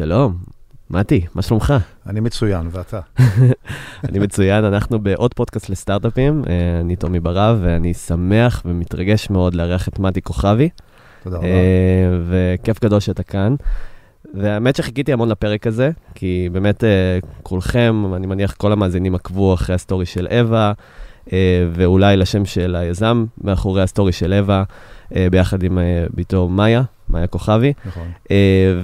שלום, מתי, מה שלומך? אני מצוין, ואתה? אני מצוין, אנחנו בעוד פודקאסט לסטארט-אפים, אה, אני תומי ברב, ואני שמח ומתרגש מאוד לארח את מתי כוכבי. תודה רבה. אה, וכיף גדול שאתה כאן. והאמת שחיכיתי המון לפרק הזה, כי באמת אה, כולכם, אני מניח כל המאזינים עקבו אחרי ה-story של אווה, ואולי לשם של היזם מאחורי ה-story של אווה, ביחד עם ביתו מאיה, מאיה כוכבי. נכון. אה,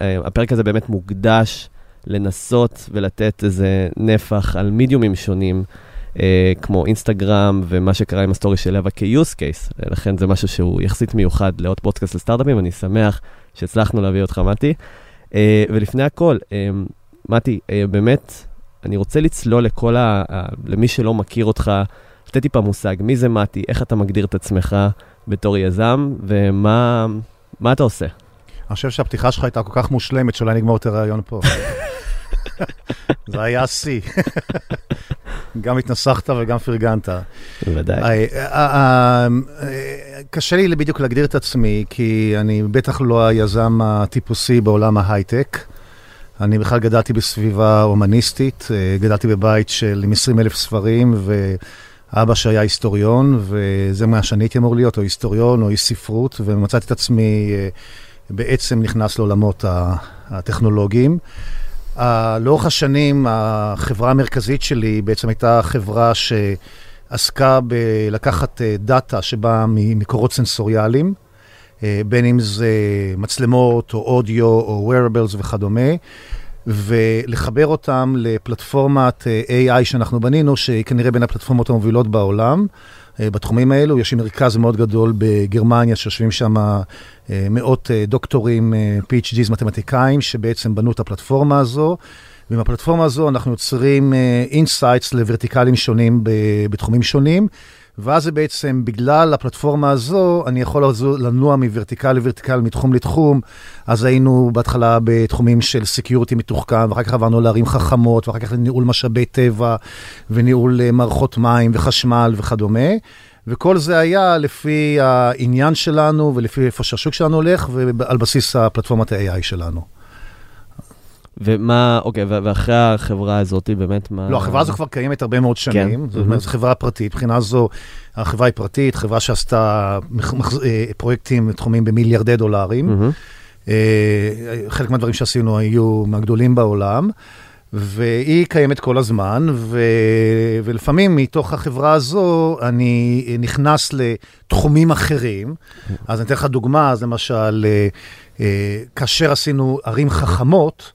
והפרק הזה באמת מוקדש לנסות ולתת איזה נפח על מידיומים שונים, אה, כמו אינסטגרם ומה שקרה עם ה-story של אווה כ-use case. לכן זה משהו שהוא יחסית מיוחד לעוד פודקאסט לסטארט-אפים, אני שמח שהצלחנו להביא אותך, מתי. אה, ולפני הכל, מתי, באמת, אני רוצה לצלול לכל. ה- למי שלא מכיר אותך, לתת טיפה מושג, מי זה מתי, איך אתה מגדיר את עצמך בתור יזם, ומה מה אתה עושה? אני חושב שהפתיחה שלך הייתה כל כך מושלמת שאולי נגמור את הרעיון פה. זה היה השיא. גם התנסחת וגם פרגנת. בוודאי. אה, אה, אה, קשה לי בדיוק להגדיר את עצמי, כי אני בטח לא היזם הטיפוסי בעולם ההייטק. אני בכלל גדלתי בסביבה הומניסטית, גדלתי בבית של עם 20 אלף ספרים, ואבא שהיה היסטוריון, וזה מה שאני הייתי אמור להיות, או היסטוריון או איש ספרות, ומצאתי את עצמי אה, בעצם נכנס לעולמות הטכנולוגיים. לאורך השנים, החברה המרכזית שלי בעצם הייתה חברה שעסקה בלקחת uh, דאטה שבאה ממקורות סנסוריאליים, uh, בין אם זה מצלמות או אודיו או wearables וכדומה, ולחבר אותם לפלטפורמת uh, AI שאנחנו בנינו, שהיא כנראה בין הפלטפורמות המובילות בעולם. uh, בתחומים האלו, יש מרכז מאוד גדול בגרמניה, שיושבים שם uh, מאות דוקטורים, PhDs מתמטיקאים, שבעצם בנו את הפלטפורמה הזו. ועם הפלטפורמה הזו אנחנו יוצרים insights לוורטיקלים שונים בתחומים שונים. ואז זה בעצם, בגלל הפלטפורמה הזו, אני יכול לנוע מוורטיקל לוורטיקל, מתחום לתחום. אז היינו בהתחלה בתחומים של security מתוחכם, ואחר כך עברנו לערים חכמות, ואחר כך לניהול משאבי טבע, וניהול אה, מערכות מים וחשמל וכדומה. וכל זה היה לפי העניין שלנו ולפי איפה שהשוק שלנו הולך, ועל בסיס הפלטפורמת ה-AI שלנו. ומה, אוקיי, ואחרי החברה הזאת, באמת, מה... לא, החברה הזו כבר קיימת הרבה מאוד שנים, זאת אומרת, זו חברה פרטית. מבחינה זו, החברה היא פרטית, חברה שעשתה אה, פרויקטים תחומים במיליארדי דולרים. אה, חלק מהדברים שעשינו היו מהגדולים בעולם, והיא קיימת כל הזמן, ו... ולפעמים מתוך החברה הזו אני נכנס לתחומים אחרים. אז אני אתן לך דוגמה, אז למשל, אה, כאשר עשינו ערים חכמות,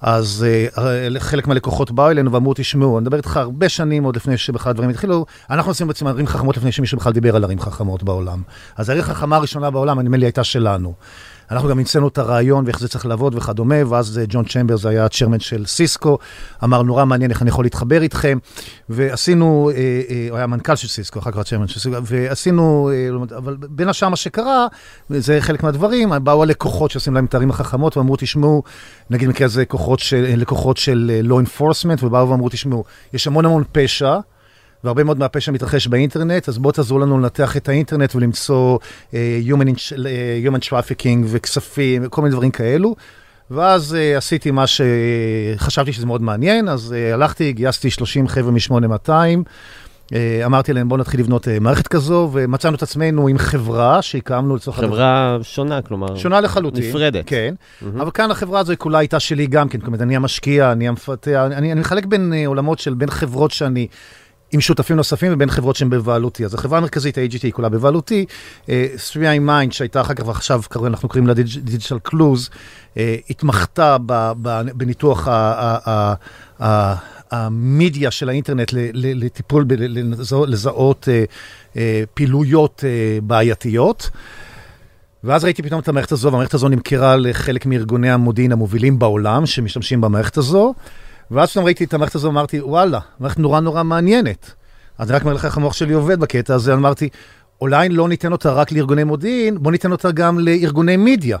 אז uh, חלק מהלקוחות באו אלינו ואמרו, תשמעו, אני מדבר איתך הרבה שנים עוד לפני שבכלל הדברים התחילו, אנחנו עשינו בעצם ערים חכמות לפני שמישהו בכלל דיבר על ערים חכמות בעולם. אז העיר החכמה הראשונה בעולם, נדמה לי, הייתה שלנו. אנחנו גם המצאנו את הרעיון ואיך זה צריך לעבוד וכדומה, ואז אה, ג'ון צ'מברס היה הצ'רמן של סיסקו, אמר, נורא מעניין איך אני יכול להתחבר איתכם, ועשינו, אה, אה, הוא היה מנכ"ל של סיסקו, אחר כך הצ'רמן של סיסקו, ועשינו, אה, אבל בין השאר מה שקרה, זה חלק מהדברים, באו הלקוחות שעושים להם את הערים החכמות, ואמרו, תשמעו, נגיד במקרה הזה לקוחות של, לקוחות של law enforcement, ובאו ואמרו, תשמעו, יש המון המון פשע, והרבה מאוד מהפשע מתרחש באינטרנט, אז בואו תעזרו לנו לנתח את האינטרנט ולמצוא uh, human, uh, human trafficking וכספים וכל מיני דברים כאלו. ואז uh, עשיתי מה שחשבתי שזה מאוד מעניין, אז uh, הלכתי, גייסתי 30 חבר'ה מ-8200, uh, אמרתי להם בואו נתחיל לבנות uh, מערכת כזו, ומצאנו את עצמנו עם חברה שהקמנו לצורך... הדבר- חברה שונה, כלומר... שונה לחלוטין. נפרדת. כן. אבל כאן החברה הזו היא כולה הייתה שלי גם כן, זאת אומרת, אני המשקיע, אני המפתח, אני, אני מחלק בין אה, עולמות של בין חברות שאני... עם שותפים נוספים ובין חברות שהן בבעלותי. אז החברה המרכזית, ה-AGT, היא כולה בבעלותי. 3i-MIND, שהייתה אחר כך, ועכשיו אנחנו קוראים לה Digital Clues, התמחתה ב- ב- בניתוח המדיה של האינטרנט לטיפול, לזהות- אה, אה, פעילויות אה, בעייתיות. ואז ראיתי פתאום את המערכת הזו, והמערכת הזו נמכרה לחלק מארגוני המודיעין המובילים בעולם, שמשתמשים במערכת הזו. ואז פתאום ראיתי את המערכת הזו, אמרתי, וואלה, מערכת נורא נורא מעניינת. אז אני רק אומר לך איך המוח שלי עובד בקטע הזה, אמרתי, אולי לא ניתן אותה רק לארגוני מודיעין, בוא ניתן אותה גם לארגוני מידיה.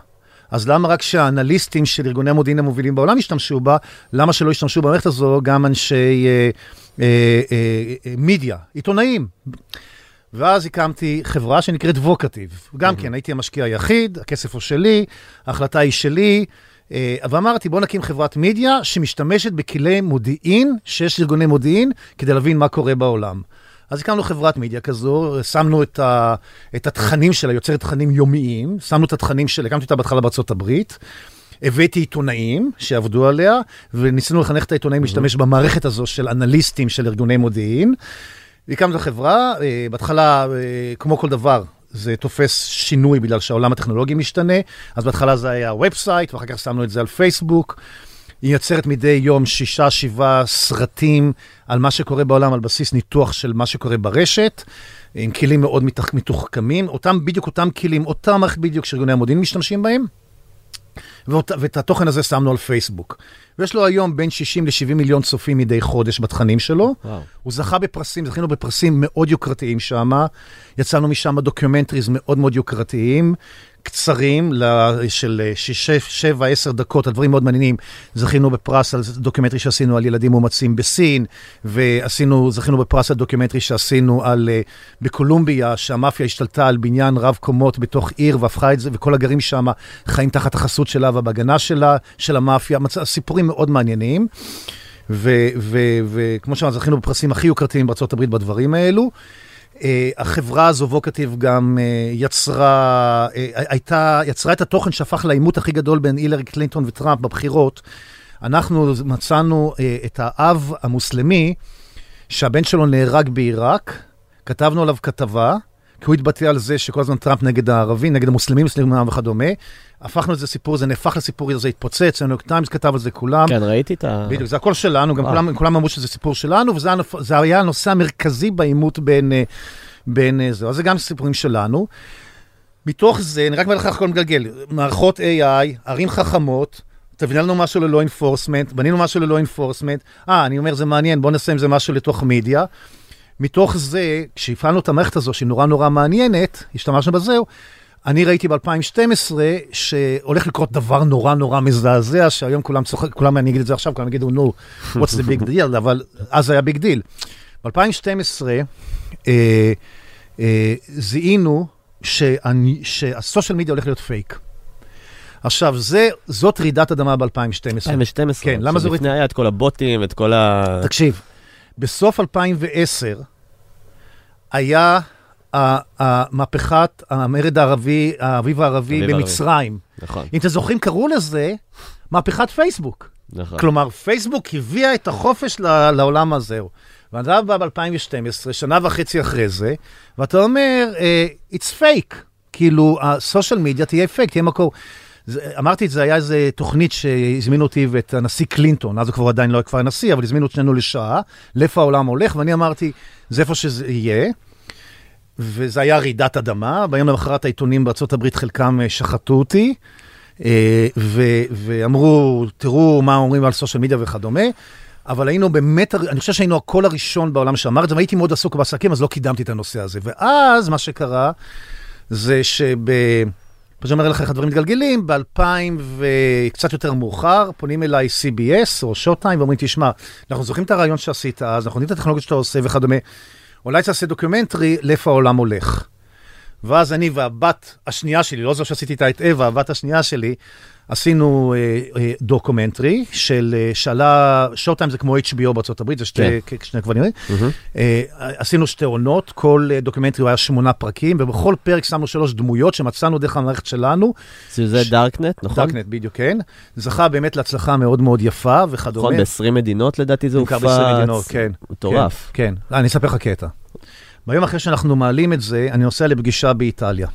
אז למה רק שהאנליסטים של ארגוני המודיעין המובילים בעולם ישתמשו בה, למה שלא ישתמשו במערכת הזו גם אנשי אה, אה, אה, אה, מידיה, עיתונאים? ואז הקמתי חברה שנקראת ווקטיב. גם כן, הייתי המשקיע היחיד, הכסף הוא שלי, ההחלטה היא שלי. אה, ואמרתי, בואו נקים חברת מידיה שמשתמשת בכלי מודיעין, שיש ארגוני מודיעין, כדי להבין מה קורה בעולם. אז הקמנו חברת מידיה כזו, שמנו את, ה, את התכנים שלה, יוצרת תכנים יומיים, שמנו את התכנים שלה, הקמתי אותה בהתחלה בארצות הברית. הבאתי עיתונאים שעבדו עליה, וניסינו לחנך את העיתונאים להשתמש במערכת הזו של אנליסטים של ארגוני מודיעין. הקמנו את החברה, אה, בהתחלה, אה, כמו כל דבר, זה תופס שינוי בגלל שהעולם הטכנולוגי משתנה, אז בהתחלה זה היה website, ואחר כך שמנו את זה על פייסבוק. היא יוצרת מדי יום שישה, שבעה סרטים על מה שקורה בעולם, על בסיס ניתוח של מה שקורה ברשת, עם כלים מאוד מתוחכמים, אותם, בדיוק אותם כלים, אותה מערכת בדיוק שארגוני המודיעין משתמשים בהם. ואת, ואת התוכן הזה שמנו על פייסבוק. ויש לו היום בין 60 ל-70 מיליון צופים מדי חודש בתכנים שלו. וואו. הוא זכה בפרסים, זכינו בפרסים מאוד יוקרתיים שם. יצאנו משם documentaries מאוד מאוד יוקרתיים. קצרים של 7-10 דקות, הדברים מאוד מעניינים. זכינו בפרס על documentary שעשינו על ילדים מאומצים בסין, ועשינו, זכינו בפרס על documentary שעשינו על, אה, בקולומביה, שהמאפיה השתלטה על בניין רב קומות בתוך עיר והפכה את זה, וכל הגרים שם חיים תחת החסות שלה ובהגנה שלה, של המאפיה. סיפורים מאוד מעניינים. וכמו שאמרתי, זכינו בפרסים הכי יוקרתיים בארה"ב בדברים האלו. Uh, החברה הזו, Vocativ, גם uh, יצרה, uh, הייתה, יצרה את התוכן שהפך לעימות הכי גדול בין הילרי קלינטון וטראמפ בבחירות. אנחנו מצאנו את האב המוסלמי, שהבן שלו נהרג בעיראק, כתבנו עליו כתבה, כי הוא התבטא על זה שכל הזמן טראמפ נגד הערבים, נגד המוסלמים, מוסלמים וכדומה. הפכנו את זה סיפור, זה נהפך לסיפור, זה התפוצץ, הניו יורק טיימס כתב על זה כולם. כן, ראיתי את ה... בדיוק, זה הכל שלנו, גם כולם, כולם אמרו שזה סיפור שלנו, וזה היה הנושא המרכזי בעימות בין, אה, בין אה, זה. אז זה גם סיפורים שלנו. מתוך זה, אני רק אומר לך איך הכל מגלגל, מערכות AI, ערים חכמות, תבנה לנו משהו ל-law enforcement, בנינו משהו ל-law enforcement, אה, אני אומר, זה מעניין, בוא נעשה עם זה משהו לתוך מדיה. מתוך זה, כשהפעלנו את המערכת הזו, שהיא נורא נורא מעניינת, השתמשנו בזהו, אני ראיתי ב-2012 שהולך לקרות דבר נורא נורא מזעזע, שהיום כולם צוחק, כולם, אני אגיד את זה עכשיו, כולם יגידו, נו, what's the big deal, אבל אז היה big deal. ב-2012 אה, אה, זיהינו שהסושיאל מדיה הולך להיות פייק. עכשיו, זה, זאת רעידת אדמה ב-2012. 2012, כן, למה זה... לפני היה את כל הבוטים, את כל ה... תקשיב, בסוף 2010 היה המהפכת המרד הערבי, האביב הערבי במצרים. נכון. אם אתם זוכרים, קראו לזה מהפכת פייסבוק. נכון. כלומר, פייסבוק הביאה את החופש לעולם הזה. ואתה בא ב-2012, שנה וחצי אחרי זה, ואתה אומר, uh, it's fake. כאילו, הסושיאל מדיה תהיה פייק, תהיה מקור. זה, אמרתי את זה, היה איזו תוכנית שהזמינו אותי ואת הנשיא קלינטון, אז הוא כבר עדיין לא היה כבר הנשיא, אבל הזמינו את שנינו לשעה, לאיפה העולם הולך, ואני אמרתי, זה איפה שזה יהיה. וזה היה רעידת אדמה, ביום למחרת העיתונים בארה"ב חלקם אה, שחטו אותי, אה, ו- ואמרו, תראו מה אומרים על social media וכדומה. אבל היינו באמת, אני חושב שהיינו הקול הראשון בעולם שאמר את זה, והייתי מאוד עסוק בעסקים, אז לא קידמתי את הנושא הזה. ואז מה שקרה, זה שב... פשוט אומר לך איך הדברים מתגלגלים, ב-2000 וקצת יותר מאוחר, פונים אליי CBS או Showtime ואומרים, תשמע, אנחנו זוכרים את הרעיון שעשית אז, אנחנו יודעים את הטכנולוגיה שאתה עושה וכדומה. אולי תעשה documentary לאיפה העולם הולך. ואז אני והבת השנייה שלי, לא זו שעשיתי איתה את אווה, הבת השנייה שלי, עשינו אה, אה, documentary של, אה, שעלה, Showtime זה כמו HBO בארצות הברית, זה שתי, כן. שני כבלים. Mm-hmm. אה, עשינו שתי עונות, כל אה, documentary היה שמונה פרקים, ובכל פרק שמנו שלוש דמויות שמצאנו דרך המערכת שלנו. זה ש... Dark Net, נכון? Dark Net, בדיוק, כן. זכה באמת להצלחה מאוד מאוד יפה וכדומה. נכון, ב-20 מדינות לדעתי זה הופץ. ב-20 מדינות, כן. מטורף. כן, כן. אני אספר לך קטע. ביום אחרי שאנחנו מעלים את זה, אני נוסע לפגישה באיטליה.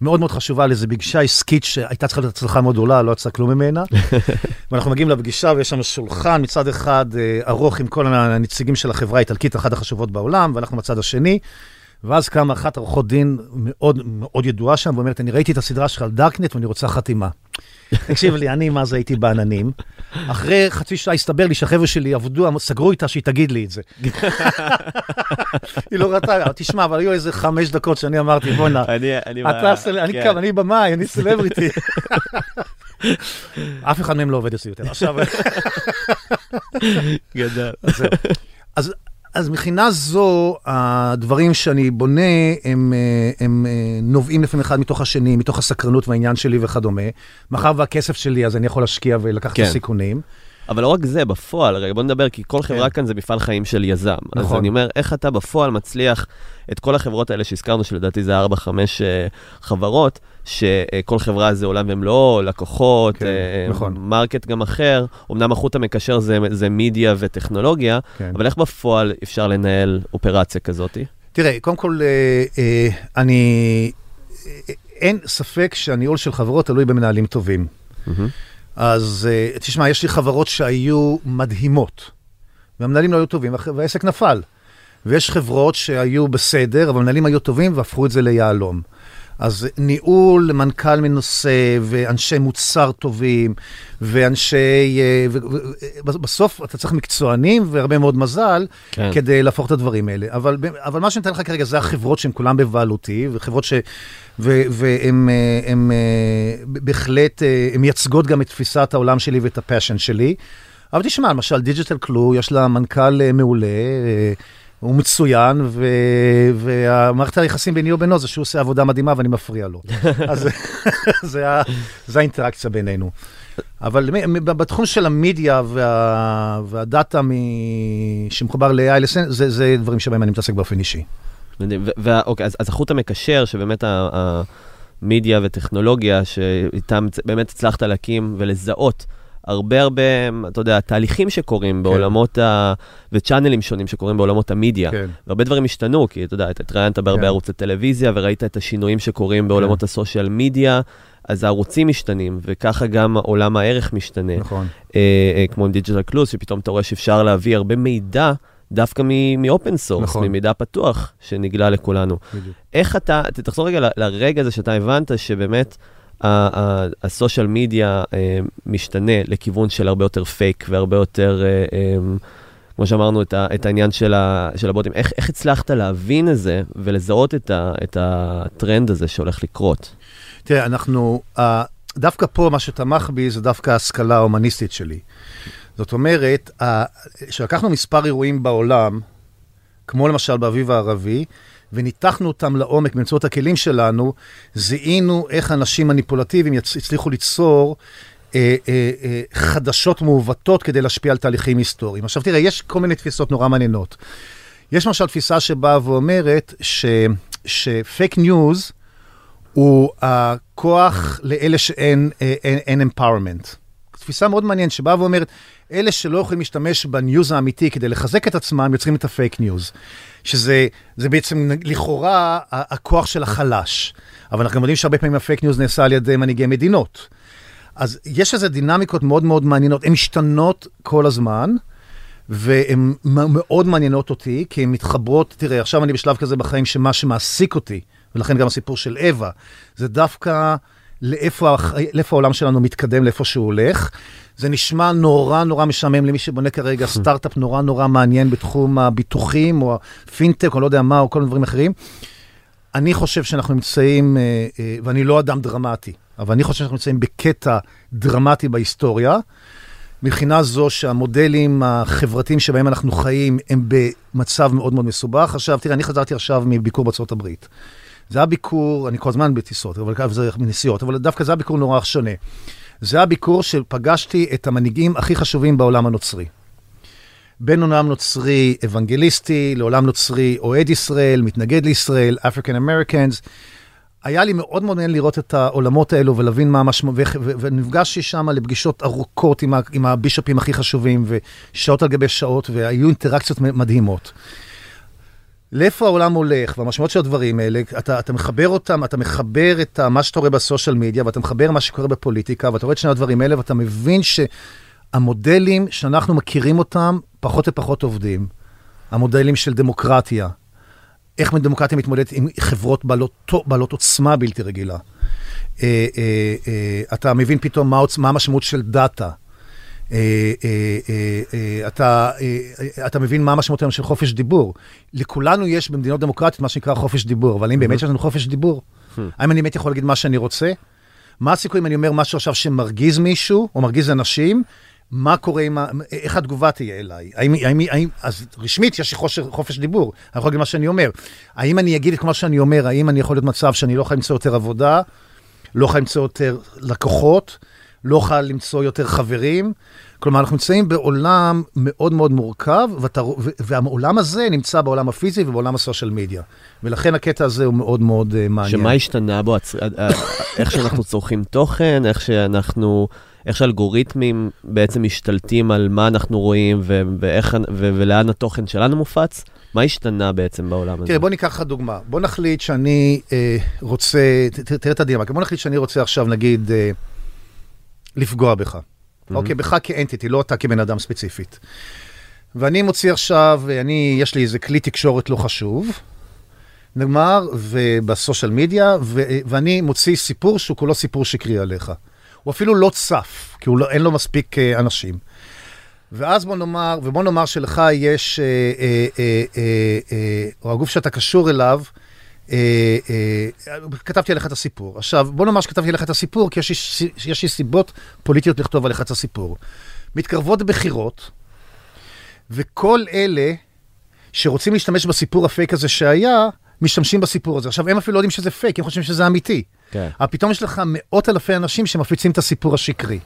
מאוד מאוד חשובה על איזו פגישה עסקית שהייתה צריכה להיות הצלחה מאוד גדולה, לא יצא כלום ממנה. ואנחנו מגיעים לפגישה ויש שם שולחן מצד אחד אה, ארוך עם כל הנציגים של החברה האיטלקית, אחת החשובות בעולם, ואנחנו בצד השני. ואז קמה אחת עורכות דין מאוד מאוד ידועה שם, ואומרת, אני ראיתי את הסדרה שלך על דארקנט ואני רוצה חתימה. תקשיב לי, אני מה זה הייתי בעננים. אחרי חצי שעה הסתבר לי שהחבר'ה שלי עבדו, סגרו איתה שהיא תגיד לי את זה. היא לא ראתה, תשמע, אבל היו איזה חמש דקות שאני אמרתי, בואנה, אני, אני כן. כאן, אני במאי, אני סלבריטי. אף אחד מהם לא עובד אצלי יותר. עכשיו, גדל. אז, אז מבחינה זו, הדברים שאני בונה, הם, אה, הם אה, נובעים לפעמים אחד מתוך השני, מתוך הסקרנות והעניין שלי וכדומה. מאחר והכסף שלי, אז אני יכול להשקיע ולקחת כן. את הסיכונים. אבל לא רק זה, בפועל, רגע, בוא נדבר, כי כל חברה כן. כאן זה מפעל חיים של יזם. אז נכון. אני אומר, איך אתה בפועל מצליח את כל החברות האלה שהזכרנו, שלדעתי זה 4-5 חברות, שכל חברה זה עולם ומלואו, לקוחות, כן, אה, נכון. market גם אחר. אמנם החוט המקשר זה, זה מדיה וטכנולוגיה, כן. אבל איך בפועל אפשר לנהל אופרציה כזאת? תראה, קודם כל, אה, אה, אני... אה, אין ספק שהניהול של חברות תלוי במנהלים טובים. מהמם. אז אה, תשמע, יש לי חברות שהיו מדהימות, והמנהלים לא היו טובים, והעסק נפל. ויש חברות שהיו בסדר, אבל המנהלים היו טובים והפכו את זה ליהלום. אז ניהול, מנכ"ל מנוסה, ואנשי מוצר טובים, ואנשי... אה, ו- ו- ו- בסוף אתה צריך מקצוענים והרבה מאוד מזל כן. כדי להפוך את הדברים האלה. אבל, אבל מה שאני נותן לך כרגע זה החברות שהן כולן בבעלותי, וחברות ש... והן אה, אה, בהחלט, הן מייצגות גם את תפיסת העולם שלי ואת ה-passion שלי. אבל תשמע, למשל, Digital Clues, יש לה מנכ"ל מעולה, הוא מצוין, ו... והמערכת היחסים ביני ובינו זה שהוא עושה עבודה מדהימה ואני מפריע לו. אז זה, ה... זה האינטראקציה בינינו. אבל בתחום של המדיה וה... והדאטה מ... שמחובר ל-AI, זה, זה דברים שבהם אני מתעסק באופן אישי. אוקיי, אז, אז החוט המקשר, שבאמת ה- המדיה וטכנולוגיה, שאיתם באמת הצלחת להקים ולזהות הרבה הרבה, אתה יודע, תהליכים שקורים בעולמות ה... וצ'אנלים שונים שקורים בעולמות המדיה. כן. והרבה דברים השתנו, כי אתה יודע, אתה התראיינת בהרבה כן. ערוצי טלוויזיה, וראית את השינויים שקורים בעולמות הסושיאל מדיה, אז הערוצים משתנים, וככה גם עולם הערך משתנה. נכון. אה, אה, כמו Digital Clues, שפתאום אתה רואה שאפשר להביא הרבה מידע דווקא מ-open source, נכון. ממידע פתוח, שנגלה לכולנו. בדיוק. איך אתה, תחזור רגע ל- לרגע הזה שאתה הבנת שבאמת הסושיאל מדיה אה, משתנה לכיוון של הרבה יותר פייק והרבה יותר, אה, אה, כמו שאמרנו, את, ה, את העניין של, ה, של הבוטים. איך, איך הצלחת להבין את זה ולזהות את, ה, את הטרנד הזה שהולך לקרות? תראה, אנחנו, דווקא פה מה שתמך בי זה דווקא ההשכלה ההומניסטית שלי. זאת אומרת, uh, שלקחנו מספר אירועים בעולם, כמו למשל באביב הערבי, וניתחנו אותם לעומק באמצעות הכלים שלנו, זיהינו איך אנשים מניפולטיביים הצליחו ליצור אה, אה, אה, חדשות מעוותות כדי להשפיע על תהליכים היסטוריים. עכשיו תראה, יש כל מיני תפיסות נורא מעניינות. יש למשל תפיסה שבאה ואומרת ש- ש-fake news הוא הכוח לאלה שאין אה, אין, אין empowerment. תפיסה מאוד מעניינת שבאה ואומרת, אלה שלא יכולים להשתמש ב-news האמיתי כדי לחזק את עצמם, יוצרים את ה-fake news. שזה זה בעצם לכאורה הכוח של החלש. אבל אנחנו גם יודעים שהרבה פעמים ה-fake news נעשה על ידי מנהיגי מדינות. אז יש איזה דינמיקות מאוד מאוד מעניינות, הן משתנות כל הזמן, והן מאוד מעניינות אותי, כי הן מתחברות, תראה, עכשיו אני בשלב כזה בחיים שמה שמעסיק אותי, ולכן גם הסיפור של אווה, זה דווקא לאיפה, לאיפה העולם שלנו מתקדם, לאיפה שהוא הולך. זה נשמע נורא נורא משעמם למי שבונה כרגע סטארט-אפ נורא נורא מעניין בתחום הביטוחים, או הפינטק, או לא יודע מה, או כל מיני דברים אחרים. אני חושב שאנחנו נמצאים, אה, אה, ואני לא אדם דרמטי, אבל אני חושב שאנחנו נמצאים בקטע דרמטי בהיסטוריה, מבחינה זו שהמודלים החברתיים שבהם אנחנו חיים הם במצב מאוד מאוד מסובך. עכשיו, תראה, אני חזרתי עכשיו מביקור בארצות הברית. זה היה ביקור, אני כל הזמן בטיסות, אבל זה בנסיעות, אבל דווקא זה היה ביקור נורא שונה. זה היה ביקור שפגשתי את המנהיגים הכי חשובים בעולם הנוצרי. בין עולם נוצרי אוונגליסטי לעולם נוצרי אוהד ישראל, מתנגד לישראל, African Americans. היה לי מאוד מאוד מעניין לראות את העולמות האלו ולהבין מה המשמעות, ונפגשתי שם לפגישות ארוכות עם, עם הבישופים הכי חשובים, ושעות על גבי שעות, והיו אינטראקציות מדהימות. לאיפה העולם הולך, והמשמעות של הדברים האלה, אתה, אתה מחבר אותם, אתה מחבר את מה שאתה רואה בסושיאל מדיה, ואתה מחבר מה שקורה בפוליטיקה, ואתה רואה את שני הדברים האלה, ואתה מבין שהמודלים שאנחנו מכירים אותם, פחות ופחות עובדים. המודלים של דמוקרטיה, איך דמוקרטיה מתמודדת עם חברות בעלות, בעלות עוצמה בלתי רגילה. אה, אה, אה, אתה מבין פתאום מה, מה המשמעות של דאטה. אה, אה, אה, אתה, אתה מבין מה המשמעות היום של חופש דיבור. לכולנו יש במדינות דמוקרטיות מה שנקרא חופש דיבור, אבל האם באמת יש לנו חופש דיבור? האם אני באמת יכול להגיד מה שאני רוצה? מה הסיכוי אם אני אומר משהו עכשיו שמרגיז מישהו, או מרגיז אנשים, מה קורה עם ה... איך התגובה תהיה אליי? האם, האם, האם, אז רשמית יש לי חופש, חופש דיבור, אני יכול להגיד מה שאני אומר. האם אני אגיד את מה שאני אומר, האם אני יכול להיות מצב שאני לא יכול למצוא יותר עבודה, לא יכול למצוא יותר לקוחות, לא יכול למצוא יותר חברים? כלומר, אנחנו נמצאים בעולם מאוד מאוד מורכב, ואתה, והעולם הזה נמצא בעולם הפיזי ובעולם הסושיאל מדיה. ולכן הקטע הזה הוא מאוד מאוד uh, מעניין. שמה השתנה בו? איך שאנחנו צורכים תוכן, איך שאנחנו... איך שאלגוריתמים בעצם משתלטים על מה אנחנו רואים ו- ואיך, ו- ולאן התוכן שלנו מופץ? מה השתנה בעצם בעולם הזה? תראה, בוא ניקח לך דוגמה. בוא נחליט שאני אה, רוצה, ת, תראה את הדילמה, בוא נחליט שאני רוצה עכשיו, נגיד, אה, לפגוע בך. Mm-hmm. אוקיי, בך כאנטיטי, לא אתה כבן אדם ספציפית. ואני מוציא עכשיו, אני, יש לי איזה כלי תקשורת לא חשוב, נגמר, ובסושיאל מדיה, ו- ואני מוציא סיפור שהוא כולו סיפור שקרי עליך. הוא אפילו לא צף, כי לא, אין לו מספיק אה, אנשים. ואז בוא נאמר, ובוא נאמר שלך יש, אה, אה, אה, אה, אה, או הגוף שאתה קשור אליו, אה, אה, כתבתי עליך את הסיפור. עכשיו, בוא נאמר שכתבתי עליך את הסיפור, כי יש לי, יש לי סיבות פוליטיות לכתוב עליך את הסיפור. מתקרבות בחירות, וכל אלה שרוצים להשתמש בסיפור ה-fake הזה שהיה, משתמשים בסיפור הזה. עכשיו, הם אפילו לא יודעים שזה פייק, הם חושבים שזה אמיתי. כן. אבל פתאום יש לך מאות אלפי אנשים שמפיצים את הסיפור השקרי.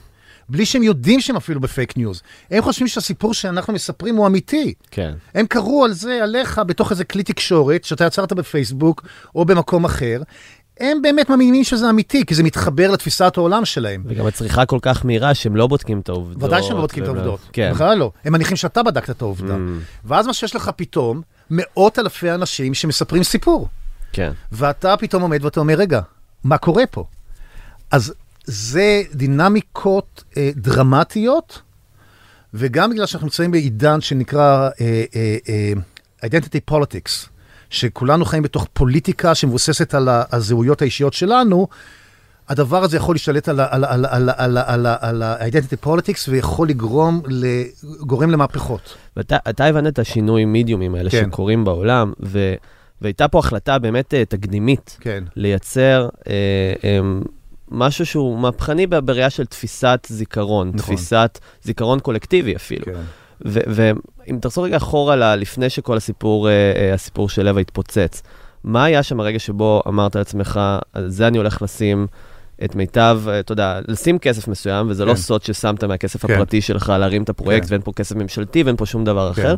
בלי שהם יודעים שהם אפילו ב-fake news. הם חושבים שהסיפור שאנחנו מספרים הוא אמיתי. כן. הם קראו על זה עליך בתוך איזה כלי תקשורת שאתה יצרת בפייסבוק או במקום אחר. הם באמת מאמינים שזה אמיתי, כי זה מתחבר לתפיסת העולם שלהם. וגם הצריכה כל כך מהירה שהם לא בודקים את העובדות. ודאי שהם לא בודקים את העובדות. כן. בכלל לא. הם מניחים שאתה בדקת את העובדה. Mm. ואז מה שיש לך פתאום, מאות אלפי אנשים שמספרים סיפור. כן. ואתה פתאום עומד ואתה אומר, רגע, מה קורה פה? אז זה דינמיקות אה, דרמטיות, וגם בגלל שאנחנו נמצאים בעידן שנקרא אה, אה, אה, identity politics, שכולנו חיים בתוך פוליטיקה שמבוססת על הזהויות האישיות שלנו, הדבר הזה יכול להשתלט על ה-identity politics ויכול לגרום גורם למהפכות. ואתה הבנת את השינוי מידיומים האלה כן. שקורים בעולם, ו... והייתה פה החלטה באמת אה, תקדימית, כן. לייצר אה, אה, משהו שהוא מהפכני בראייה של תפיסת זיכרון, נכון. תפיסת זיכרון קולקטיבי אפילו. כן. ואם תחזור רגע אחורה לפני שכל הסיפור, אה, אה, הסיפור של לב התפוצץ, מה היה שם הרגע שבו אמרת לעצמך, על זה אני הולך לשים את מיטב, אה, אתה יודע, לשים כסף מסוים, וזה לא כן. לא סוד ששמת מהכסף כן. הפרטי שלך להרים את הפרויקט, כן. ואין פה כסף ממשלתי ואין פה שום דבר כן. אחר,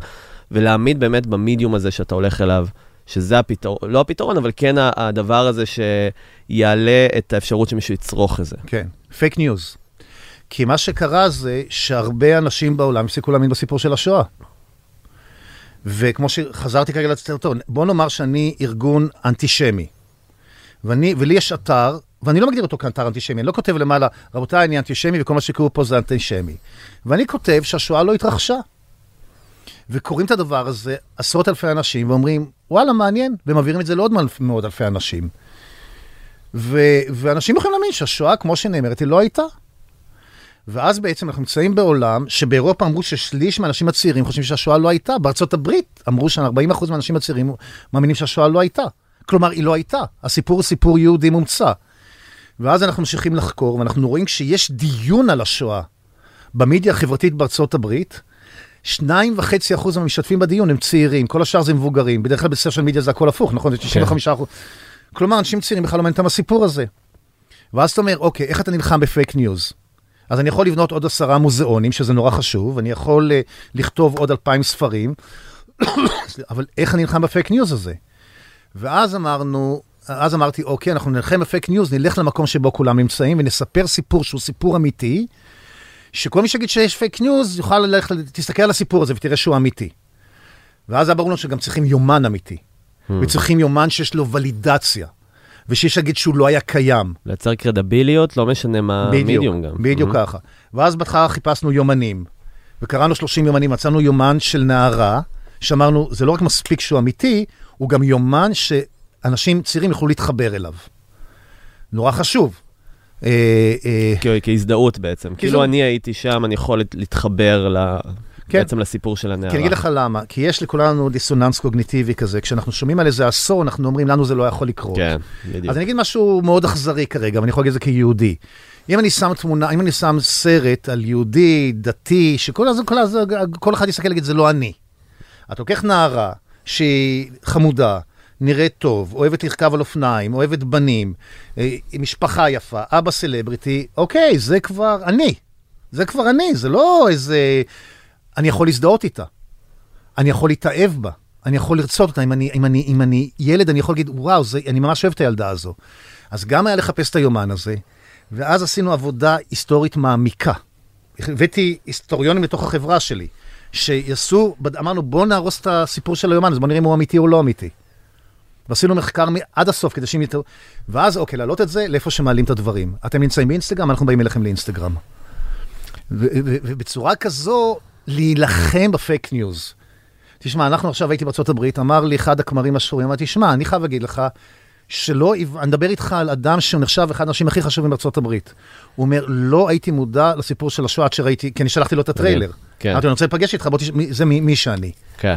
ולהעמיד באמת במדיום הזה שאתה הולך אליו. שזה הפתרון, לא הפתרון, אבל כן הדבר הזה שיעלה את האפשרות שמישהו יצרוך את זה. כן, fake news. כי מה שקרה זה שהרבה אנשים בעולם הפסיקו להאמין בסיפור של השואה. וכמו שחזרתי כרגע לסרטון, בוא נאמר שאני ארגון אנטישמי, ואני, ולי יש אתר, ואני לא מגדיר אותו כאתר אנטישמי, אני לא כותב למעלה, רבותיי, אני אנטישמי וכל מה שקראו פה זה אנטישמי. ואני כותב שהשואה לא התרחשה. וקוראים את הדבר הזה עשרות אלפי אנשים ואומרים, וואלה, מעניין, ומעבירים את זה לעוד מאות אלפי אנשים. ו- ואנשים יכולים להאמין שהשואה, כמו שנאמרת, היא לא הייתה. ואז בעצם אנחנו נמצאים בעולם שבאירופה אמרו ששליש מהאנשים הצעירים חושבים שהשואה לא הייתה. בארצות הברית אמרו ש-40% מהאנשים הצעירים מאמינים שהשואה לא הייתה. כלומר, היא לא הייתה. הסיפור הוא סיפור יהודי מומצא. ואז אנחנו ממשיכים לחקור, ואנחנו רואים שיש דיון על השואה במדיה החברתית בארצות הברית, שניים וחצי אחוז מהמשתתפים בדיון הם צעירים, כל השאר זה מבוגרים. בדרך כלל בסושיאל מדיה זה הכל הפוך, נכון? זה 95 אחוז. כלומר, אנשים צעירים בכלל לא מעניין אותם הסיפור הזה. ואז אתה אומר, אוקיי, איך אתה נלחם ב-fake news? אז אני יכול לבנות עוד עשרה מוזיאונים, שזה נורא חשוב, אני יכול אה, לכתוב עוד אלפיים ספרים, אבל איך אני נלחם ב-fake news הזה? ואז אמרנו, אז אמרתי, אוקיי, אנחנו נלחם ב-fake news, נלך למקום שבו כולם נמצאים ונספר סיפור שהוא סיפור אמיתי, שכל מי שיגיד שיש fake news, יוכל ללכת, תסתכל על הסיפור הזה ותראה שהוא אמיתי. ואז היה ברור לנו שגם צריכים יומן אמיתי. Hmm. וצריכים יומן שיש לו ולידציה. ושיש להגיד שהוא לא היה קיים. לייצר קרדביליות, לא משנה מה המדיום גם. בדיוק mm-hmm. ככה. ואז בהתחלה חיפשנו יומנים, וקראנו 30 יומנים, מצאנו יומן של נערה, שאמרנו, זה לא רק מספיק שהוא אמיתי, הוא גם יומן שאנשים צעירים יוכלו להתחבר אליו. נורא חשוב. אה, אה, כהזדהות בעצם. כאילו אני הייתי שם, אני יכול להת- להתחבר ל- כן. בעצם לסיפור של הנערה. כי אני אגיד לך למה, כי יש לכולנו דיסוננס קוגניטיבי כזה, כשאנחנו שומעים על איזה עשור, אנחנו אומרים, לנו זה לא יכול לקרות. כן, בדיוק. אז אני אגיד משהו מאוד אכזרי כרגע, ואני יכול להגיד את זה כיהודי. אם אני שם תמונה, אם אני שם סרט על יהודי, דתי, שכל הז- כל, כל אחד יסתכל ויגיד, זה לא אני. את לוקח נערה שהיא חמודה, נראית טוב, אוהבת לרכב על אופניים, אוהבת בנים, אה, משפחה יפה, אבא סלבריטי, אוקיי, זה כבר אני. זה כבר אני, זה לא איזה... אני יכול להזדהות איתה. אני יכול להתאהב בה. אני יכול לרצות אותה. אם אני, אם אני, אם אני ילד, אני יכול להגיד, וואו, זה, אני ממש אוהב את הילדה הזו. אז גם היה לחפש את היומן הזה, ואז עשינו עבודה היסטורית מעמיקה. הבאתי היסטוריונים לתוך החברה שלי, שיעשו, אמרנו, בואו נהרוס את הסיפור של היומן, אז בואו נראה אם הוא אמיתי או לא אמיתי. ועשינו מחקר עד הסוף כדי שהם יתראו, ואז אוקיי, להעלות את זה לאיפה שמעלים את הדברים. אתם נמצאים באינסטגרם, אנחנו באים אליכם לאינסטגרם. ובצורה כזו, להילחם ב-fake news. תשמע, אנחנו עכשיו הייתי הברית, אמר לי אחד הכמרים השחורים, אמרתי, תשמע, אני חייב להגיד לך, שלא, אני מדבר איתך על אדם שהוא נחשב אחד האנשים הכי חשובים בארצות הברית. הוא אומר, לא הייתי מודע לסיפור של השואה עד שראיתי, כי אני שלחתי לו את הטריילר. כן. אמרתי לו, אני רוצה להיפגש איתך, בוא תשמע, זה מי, מי שאני. כן.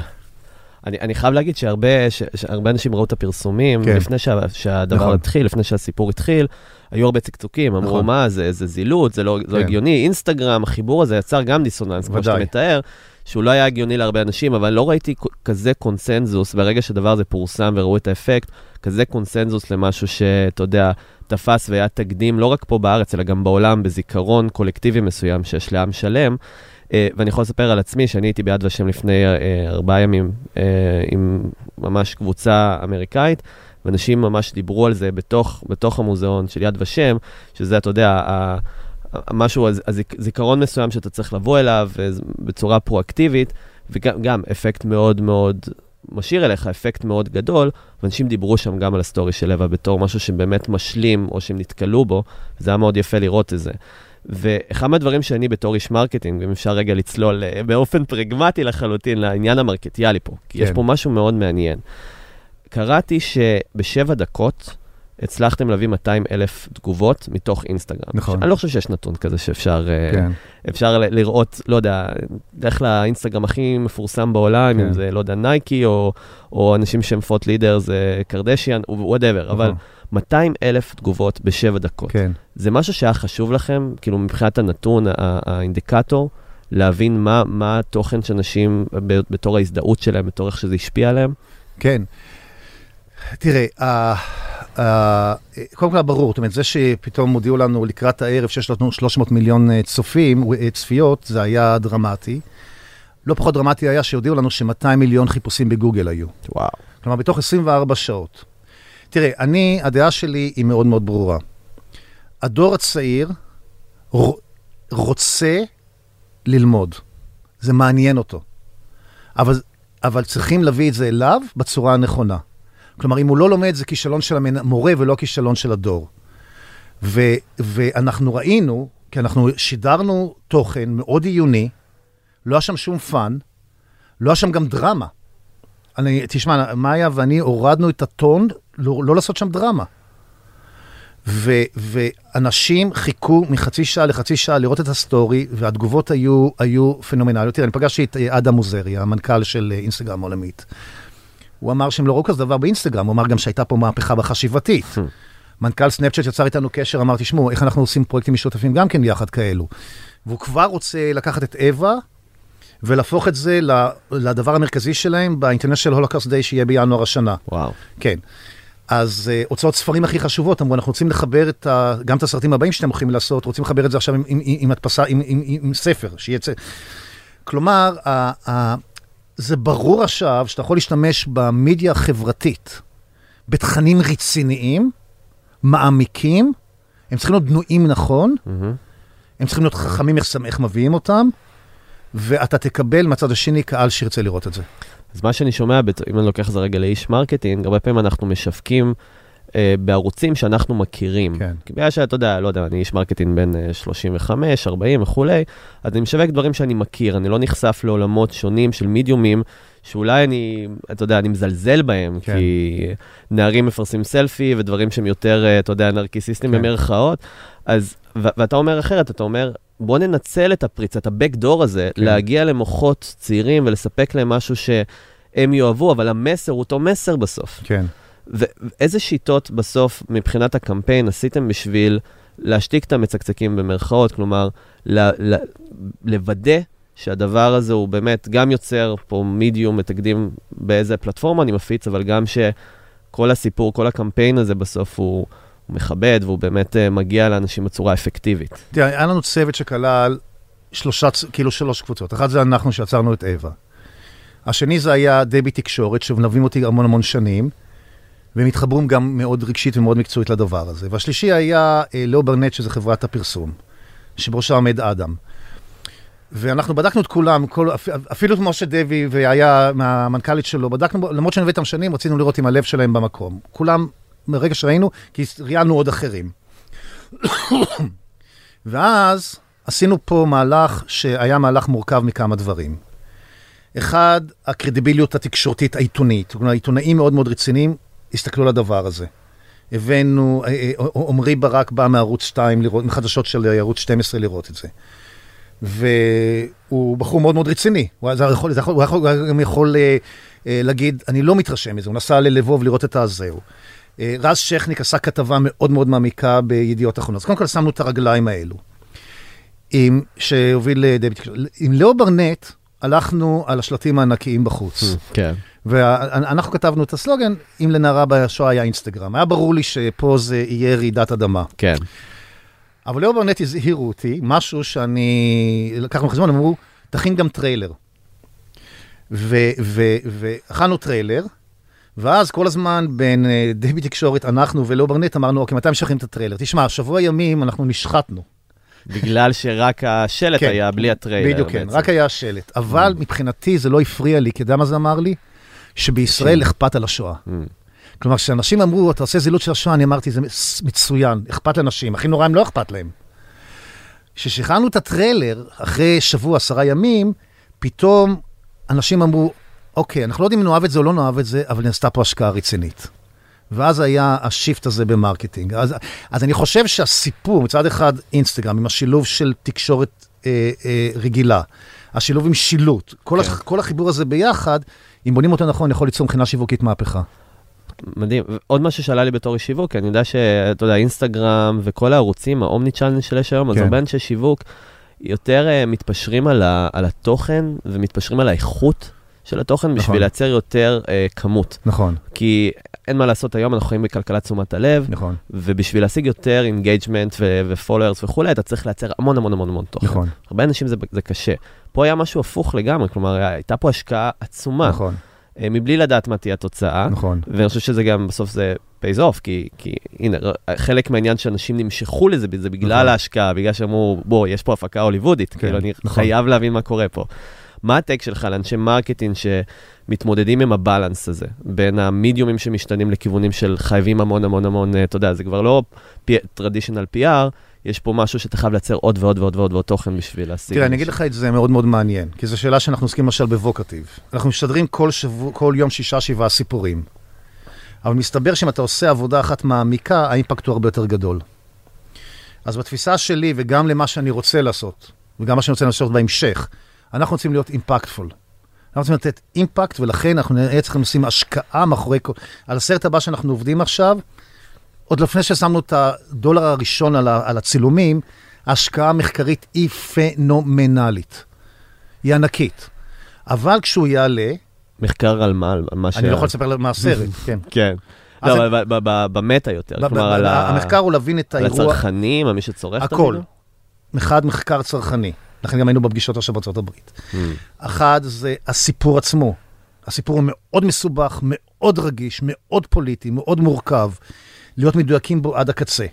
אני, אני חייב להגיד שהרבה, ש, שהרבה אנשים ראו את הפרסומים, כן. לפני שה, שהדבר נכון. התחיל, לפני שהסיפור התחיל, היו הרבה צקצוקים, אמרו, נכון. מה, זה, זה זילות, זה לא, לא כן. הגיוני, אינסטגרם, החיבור הזה יצר גם דיסוננס, כמו שאתה. מתאר, שהוא לא היה הגיוני להרבה אנשים, אבל לא ראיתי כזה קונסנזוס, ברגע שהדבר הזה פורסם וראו את האפקט, כזה קונסנזוס למשהו שאתה יודע, תפס והיה תקדים, לא רק פה בארץ, אלא גם בעולם, בזיכרון קולקטיבי מסוים שיש לעם שלם. אה, ואני יכול לספר על עצמי שאני הייתי ביד ושם לפני אה, ארבעה ימים אה, עם ממש קבוצה אמריקאית, ואנשים ממש דיברו על זה בתוך, בתוך המוזיאון של יד ושם, שזה, אתה יודע, משהו, הז- הזיק- זיכרון מסוים שאתה צריך לבוא אליו בצורה פרואקטיבית, וגם גם אפקט מאוד מאוד משאיר אליך, אפקט מאוד גדול, ואנשים דיברו שם גם על הסטורי של אווה בתור משהו שבאמת משלים, או שהם נתקלו בו, וזה היה מאוד יפה לראות את זה. ואחד מהדברים שאני בתור איש marketing, אם אפשר רגע לצלול אה, באופן פרגמטי לחלוטין לעניין המרקטיאלי פה, כי יש כן. פה משהו מאוד מעניין. קראתי שבשבע דקות הצלחתם להביא 200 אלף תגובות מתוך אינסטגרם. נכון. אני לא חושב שיש נתון כזה שאפשר אה, כן. אפשר לראות, לא יודע, לך לאינסטגרם הכי מפורסם בעולם, כן. אם זה, לא יודע, נייקי, או, או אנשים שהם thought leader, זה קרדשיאן, whatever, אבל נכון. 200 אלף תגובות בשבע דקות. כן. זה משהו שהיה חשוב לכם, כאילו מבחינת הנתון, האינדיקטור, להבין מה, מה התוכן שאנשים, בתור ההזדהות שלהם, בתור איך שזה השפיע עליהם? כן. תראה, קודם כל ברור, זאת אומרת, זה שפתאום הודיעו לנו לקראת הערב שיש לנו 300 מיליון אה, צופים, אה, צפיות, זה היה דרמטי. לא פחות דרמטי היה שהודיעו לנו ש-200 מיליון חיפושים בגוגל היו. וואו. כלומר, בתוך 24 שעות. תראה, אני, הדעה שלי היא מאוד מאוד ברורה. הדור הצעיר רוצה ללמוד. זה מעניין אותו. אבל, אבל צריכים להביא את זה אליו בצורה הנכונה. כלומר, אם הוא לא לומד, זה כישלון של המורה ולא כישלון של הדור. ו, ואנחנו ראינו, כי אנחנו שידרנו תוכן מאוד עיוני, לא היה שם שום fun, לא היה שם גם דרמה. אני, תשמע, מאיה ואני הורדנו את הטון, לא, לא לעשות שם דרמה. ו, ואנשים חיכו מחצי שעה לחצי שעה לראות את הסטורי, והתגובות היו, היו פנומנליות. תראה, אני פגשתי את אה, אדם מוסרי, המנכ"ל של אה, אינסטגרם עולמית. הוא אמר שהם לא ראו כזה דבר באינסטגרם, הוא אמר גם שהייתה פה מהפכה חשיבתית. מנכ"ל סנאפצ'אט יצר איתנו קשר, אמר, תשמעו, איך אנחנו עושים פרויקטים משותפים גם כן יחד כאלו. והוא כבר רוצה לקחת את אווה ולהפוך את זה לדבר המרכזי שלהם ב-International Holocaust Day שיהיה בינואר השנה. וואו. כן. אז uh, הוצאות ספרים הכי חשובות, אמרו, אנחנו רוצים לחבר את ה, גם את הסרטים הבאים שאתם הולכים לעשות, רוצים לחבר את זה עכשיו עם, עם, עם, עם הדפסה, עם, עם, עם, עם ספר, שיצא. כלומר, ה, ה, זה ברור עכשיו שאתה יכול להשתמש במדיה החברתית בתכנים רציניים, מעמיקים, הם צריכים להיות בנויים נכון, מהמם. הם צריכים להיות חכמים איך, איך מביאים אותם, ואתה תקבל מהצד השני קהל שירצה לראות את זה. אז מה שאני שומע, אם אני לוקח את זה רגע לאיש marketing, הרבה פעמים אנחנו משווקים אה, בערוצים שאנחנו מכירים. כן. כי בגלל שאתה יודע, לא יודע, אני איש marketing בין אה, 35, 40 וכולי, אז אני משווק דברים שאני מכיר, אני לא נחשף לעולמות שונים של מידיומים שאולי אני, אתה יודע, אני מזלזל בהם, כן. כי נערים מפרסמים סלפי ודברים שהם יותר, אה, אתה יודע, נרקיסיסטים כן. במרכאות, אז, ו- ואתה אומר אחרת, אתה אומר, בוא ננצל את הפריצה, את ה-backdoor הזה, כן. להגיע למוחות צעירים ולספק להם משהו שהם יאהבו, אבל המסר הוא אותו מסר בסוף. כן. ואיזה שיטות בסוף, מבחינת הקמפיין, עשיתם בשביל להשתיק את המצקצקים במרכאות? כלומר, ל- ל- לוודא שהדבר הזה הוא באמת גם יוצר פה מידיום ותקדים באיזה פלטפורמה אני מפיץ, אבל גם שכל הסיפור, כל הקמפיין הזה בסוף הוא, הוא מכבד והוא באמת uh, מגיע לאנשים בצורה אפקטיבית. תראה, היה לנו צוות שכלל שלושה, כאילו שלוש קבוצות. אחת זה אנחנו שיצרנו את אווה. השני זה היה דבי תקשורת, שמלווים אותי המון המון שנים, והם התחברו גם מאוד רגשית ומאוד מקצועית לדבר הזה. והשלישי היה אה, לאו ברנט, שזה חברת הפרסום, שבראשה עומד אדם. ואנחנו בדקנו את כולם, כל, אפ- אפילו את משה דבי והיה מהמנכ"לית שלו, בדקנו, למרות שאני איתם שנים, רצינו לראות אם הלב שלהם במקום. כולם, מרגע שראינו, כי ראיינו עוד אחרים. ואז עשינו פה מהלך שהיה מהלך מורכב מכמה דברים. אחד, הקרדיביליות התקשורתית העיתונית. כלומר, עיתונאים מאוד מאוד רציניים הסתכלו על הדבר הזה. הבאנו, אה, אה, עמרי ברק בא מערוץ 2, לראות, מחדשות של ערוץ 12 לראות את זה. והוא בחור מאוד מאוד רציני. הוא היה יכול, יכול, הוא יכול, היה גם יכול אה, אה, להגיד, אני לא מתרשם מזה, הוא נסע ללבוב לראות את הזהו. אה, רז שכניק עשה כתבה מאוד מאוד מעמיקה בידיעות אחרונות. אז קודם כל שמנו את הרגליים האלו. עם, שהוביל לדבי תקשורת. עם לאו ברנט הלכנו על השלטים הענקיים בחוץ. כן. ואנחנו כתבנו את הסלוגן, אם לנערה בשואה היה אינסטגרם. היה ברור לי שפה זה יהיה רעידת אדמה. כן. אבל לאו ברנט הזהירו אותי, משהו שאני... לקחנו בחשבון, הם אמרו, תכין גם טריילר. והכנו טריילר, ואז כל הזמן בין אה, דבי תקשורת, אנחנו ולאו ברנט, אמרנו, אוקיי, מתי משחררים את הטריילר? תשמע, שבוע ימים אנחנו נשחטנו. בגלל שרק השלט כן. היה בלי הטריילר. בדיוק, כן. רק היה השלט. אבל מבחינתי זה לא הפריע לי, כי אתה יודע מה זה אמר לי? שבישראל אכפת על השואה. Mm. כלומר, כשאנשים אמרו, אתה עושה זילות של השואה, אני אמרתי, זה מצוין, אכפת לאנשים. הכי נורא, הם לא אכפת להם. כששחררנו את הטריילר, אחרי שבוע, עשרה ימים, פתאום אנשים אמרו, אוקיי, אנחנו לא יודעים אם נאהב את זה או לא נאהב את זה, אבל נעשתה פה השקעה רצינית. ואז היה ה shift הזה ב marketing. אז, אז אני חושב שהסיפור, מצד אחד אינסטגרם, עם השילוב של תקשורת אה, אה, רגילה, השילוב עם שילוט, כל, כן. הח, כל החיבור הזה ביחד, אם בונים אותו נכון, יכול ליצור מבחינה שיווקית מהפכה. מדהים. עוד משהו שעלה לי בתור איש שיווק, אני יודע שאתה יודע, אינסטגרם וכל הערוצים, האומני צ'אנל שיש היום, אז כן. הרבה אנשי שיווק יותר uh, מתפשרים על, ה, על התוכן ומתפשרים על האיכות של התוכן בשביל נכון. לייצר יותר uh, כמות. נכון, כי אין מה לעשות, היום אנחנו חיים בכלכלת תשומת הלב, נכון, ובשביל להשיג יותר engagement ו followers וכולי, אתה צריך לייצר המון המון המון המון תוכן. נכון, הרבה אנשים זה, זה קשה. פה היה משהו הפוך לגמרי, כלומר, הייתה פה השקעה עצומה, נכון, אה, מבלי לדעת מה תהיה התוצאה. נכון. ואני חושב שזה גם, בסוף זה pays off, כי, כי הנה, חלק מהעניין שאנשים נמשכו לזה, זה בגלל נכון. ההשקעה, בגלל שאמרו, בוא, יש פה הפקה הוליוודית, כן, כאילו, אני נכון. חייב להבין מה קורה פה. מה ה take שלך לאנשי marketing שמתמודדים עם ה balance הזה, בין המדיומים שמשתנים לכיוונים של חייבים המון המון המון, אה, אתה יודע, זה כבר לא traditional PR, יש פה משהו שאתה חייב לייצר עוד ועוד ועוד ועוד ועוד תוכן בשביל להשיג. תראה, אני אגיד לך את זה מאוד מאוד מעניין, כי זו שאלה שאנחנו עוסקים למשל בוואקטיב. אנחנו משדרים כל, שבוע, כל יום שישה, שבעה סיפורים. אבל מסתבר שאם אתה עושה עבודה אחת מעמיקה, ה impact הוא הרבה יותר גדול. אז בתפיסה שלי, וגם למה שאני רוצה לעשות, וגם מה שאני רוצה לעשות בהמשך, אנחנו רוצים להיות אימפקטפול. אנחנו רוצים לתת אימפקט, ולכן אנחנו נהיה צריכים לשים השקעה מאחורי כל... על הסרט הבא שאנחנו עובדים עכשיו, עוד לפני ששמנו את הדולר הראשון על, ה, על הצילומים, ההשקעה המחקרית היא פנומנלית. היא ענקית. אבל כשהוא יעלה, מחקר על מה, על מה ש... אני לא יכול לספר מה הסרט, כן. כן. לא, אבל במטה יותר, כלומר, על ה- המחקר הוא להבין את על האירוע, הצרכנים, על מי שצורך את הכל. אחד, מחקר צרכני. לכן גם היינו בפגישות עכשיו בארצות הברית. Hmm. אחד, זה הסיפור עצמו. הסיפור הוא מאוד מסובך, מאוד רגיש, מאוד פוליטי, מאוד מורכב. להיות מדויקים בו עד הקצה.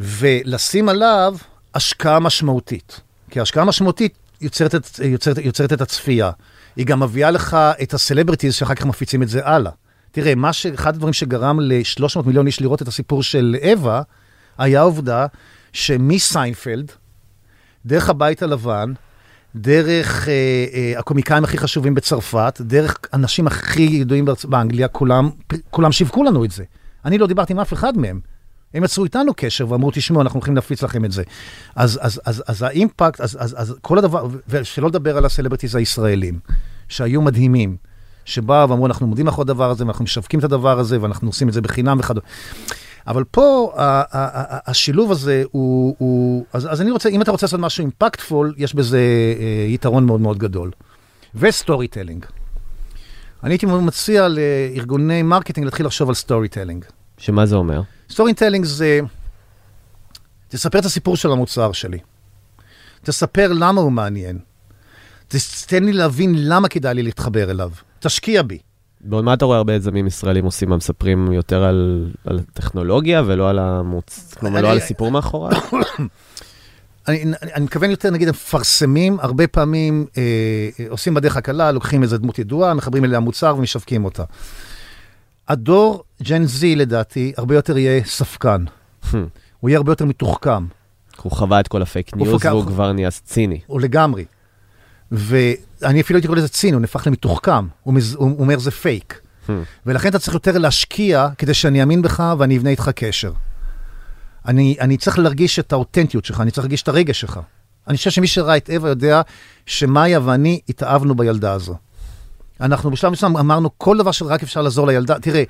ולשים עליו השקעה משמעותית. כי השקעה משמעותית יוצרת את, יוצרת, יוצרת את הצפייה. היא גם מביאה לך את הסלבריטיז שאחר כך מפיצים את זה הלאה. תראה, מה ש... אחד הדברים שגרם ל-300 מיליון איש לראות את הסיפור של אווה, היה העובדה שמסיינפלד, דרך הבית הלבן, דרך אה, אה, הקומיקאים הכי חשובים בצרפת, דרך אנשים הכי ידועים בארצ- באנגליה, כולם, כולם שיווקו לנו את זה. אני לא דיברתי עם אף אחד מהם. הם יצרו איתנו קשר ואמרו, תשמעו, אנחנו הולכים להפיץ לכם את זה. אז, אז, אז, אז האימפקט, אז, אז, אז כל הדבר, ושלא לדבר על הסלבריטיז הישראלים, שהיו מדהימים, שבאו ואמרו, אנחנו לך על הדבר הזה, ואנחנו משווקים את הדבר הזה, ואנחנו עושים את זה בחינם וכדומה. אבל פה השילוב הזה הוא, הוא אז, אז אני רוצה, אם אתה רוצה לעשות משהו impactful, יש בזה אה, יתרון מאוד מאוד גדול. ו storytelling. אני הייתי מציע לארגוני marketing להתחיל לחשוב על storytelling. שמה זה אומר? storytelling זה, תספר את הסיפור של המוצר שלי. תספר למה הוא מעניין. תן לי להבין למה כדאי לי להתחבר אליו. תשקיע בי. מה אתה רואה הרבה יזמים ישראלים עושים, מספרים יותר על, על טכנולוגיה ולא על המוצ... כלומר, לא על הסיפור מאחורי? אני, אני, אני מתכוון יותר, נגיד, מפרסמים, הרבה פעמים אה, אה, עושים בדרך הקלה, לוקחים איזה דמות ידועה, מחברים אליה מוצר ומשווקים אותה. הדור, Gen Z לדעתי, הרבה יותר יהיה ספקן. הוא יהיה הרבה יותר מתוחכם, הוא חווה את כל ה fake news והוא כבר נהיה ציני. הוא לגמרי. ואני אפילו הייתי קורא לזה ציני, הוא נהפך למתוחכם. הוא, מז, הוא אומר זה פייק. ולכן אתה צריך יותר להשקיע כדי שאני אאמין בך ואני אבנה איתך קשר. אני, אני צריך להרגיש את האותנטיות שלך, אני צריך להרגיש את הרגש שלך. אני חושב שמי שראה את אווה יודע שמאיה ואני התאהבנו בילדה הזו. אנחנו בשלב מסוים אמרנו, כל דבר שרק אפשר לעזור לילדה, תראה,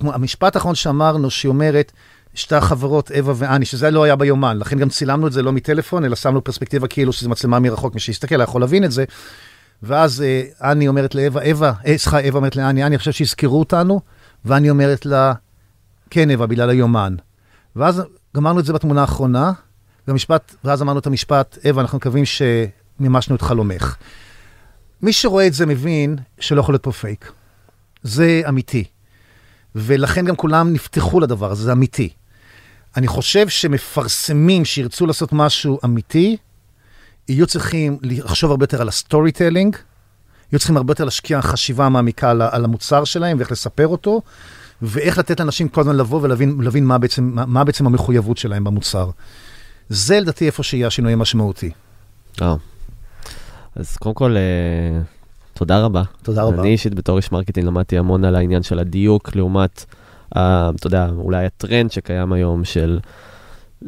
המשפט האחרון שאמרנו, שהיא אומרת, שתי החברות, אווה ואני, שזה לא היה ביומן, לכן גם צילמנו את זה לא מטלפון, אלא שמנו פרספקטיבה כאילו שזו מצלמה מרחוק, מי שיסתכל יכול להבין את זה. ואז אה, אני אומרת לאווה, אווה, אה, סליחה, אווה אומרת לאני, אני חושב שיזכרו אותנו, ואני אומרת לה, כן, אווה, בגלל היומן. ואז גמרנו את זה בתמונה האחרונה, והמשפט, ואז אמרנו את המשפט, אווה, אנחנו מקווים שמימשנו את חלומך. מי שרואה את זה מבין שלא יכול להיות פה פייק. זה אמיתי. ולכן גם כולם נפתחו לדבר הזה, זה אמיתי. אני חושב שמפרסמים שירצו לעשות משהו אמיתי, יהיו צריכים לחשוב הרבה יותר על ה storytelling, יהיו צריכים הרבה יותר להשקיע חשיבה מעמיקה על, המוצר שלהם ואיך לספר אותו, ואיך לתת לאנשים כל הזמן לבוא ולהבין להבין מה, בעצם, מה, מה בעצם המחויבות שלהם במוצר. זה לדעתי איפה שיהיה השינוי המשמעותי. אה. אז קודם כל, אה, תודה רבה. תודה רבה. אני אישית בתור איש marketing למדתי המון על העניין של הדיוק לעומת, אתה יודע, אולי הטרנד שקיים היום של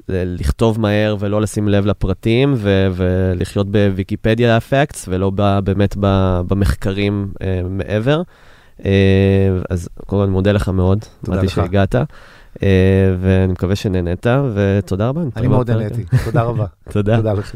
ל- לכתוב מהר ולא לשים לב לפרטים ו- ולחיות בוויקיפדיה אפקטס ולא ב- באמת ב- במחקרים אה, מעבר. אה, אז קודם כל אני מודה לך מאוד, תודה אמרתי. שהגעת, אה, ואני מקווה שנהנית, ותודה רבה. אני מאוד. נהניתי. תודה רבה. תודה. תודה לך.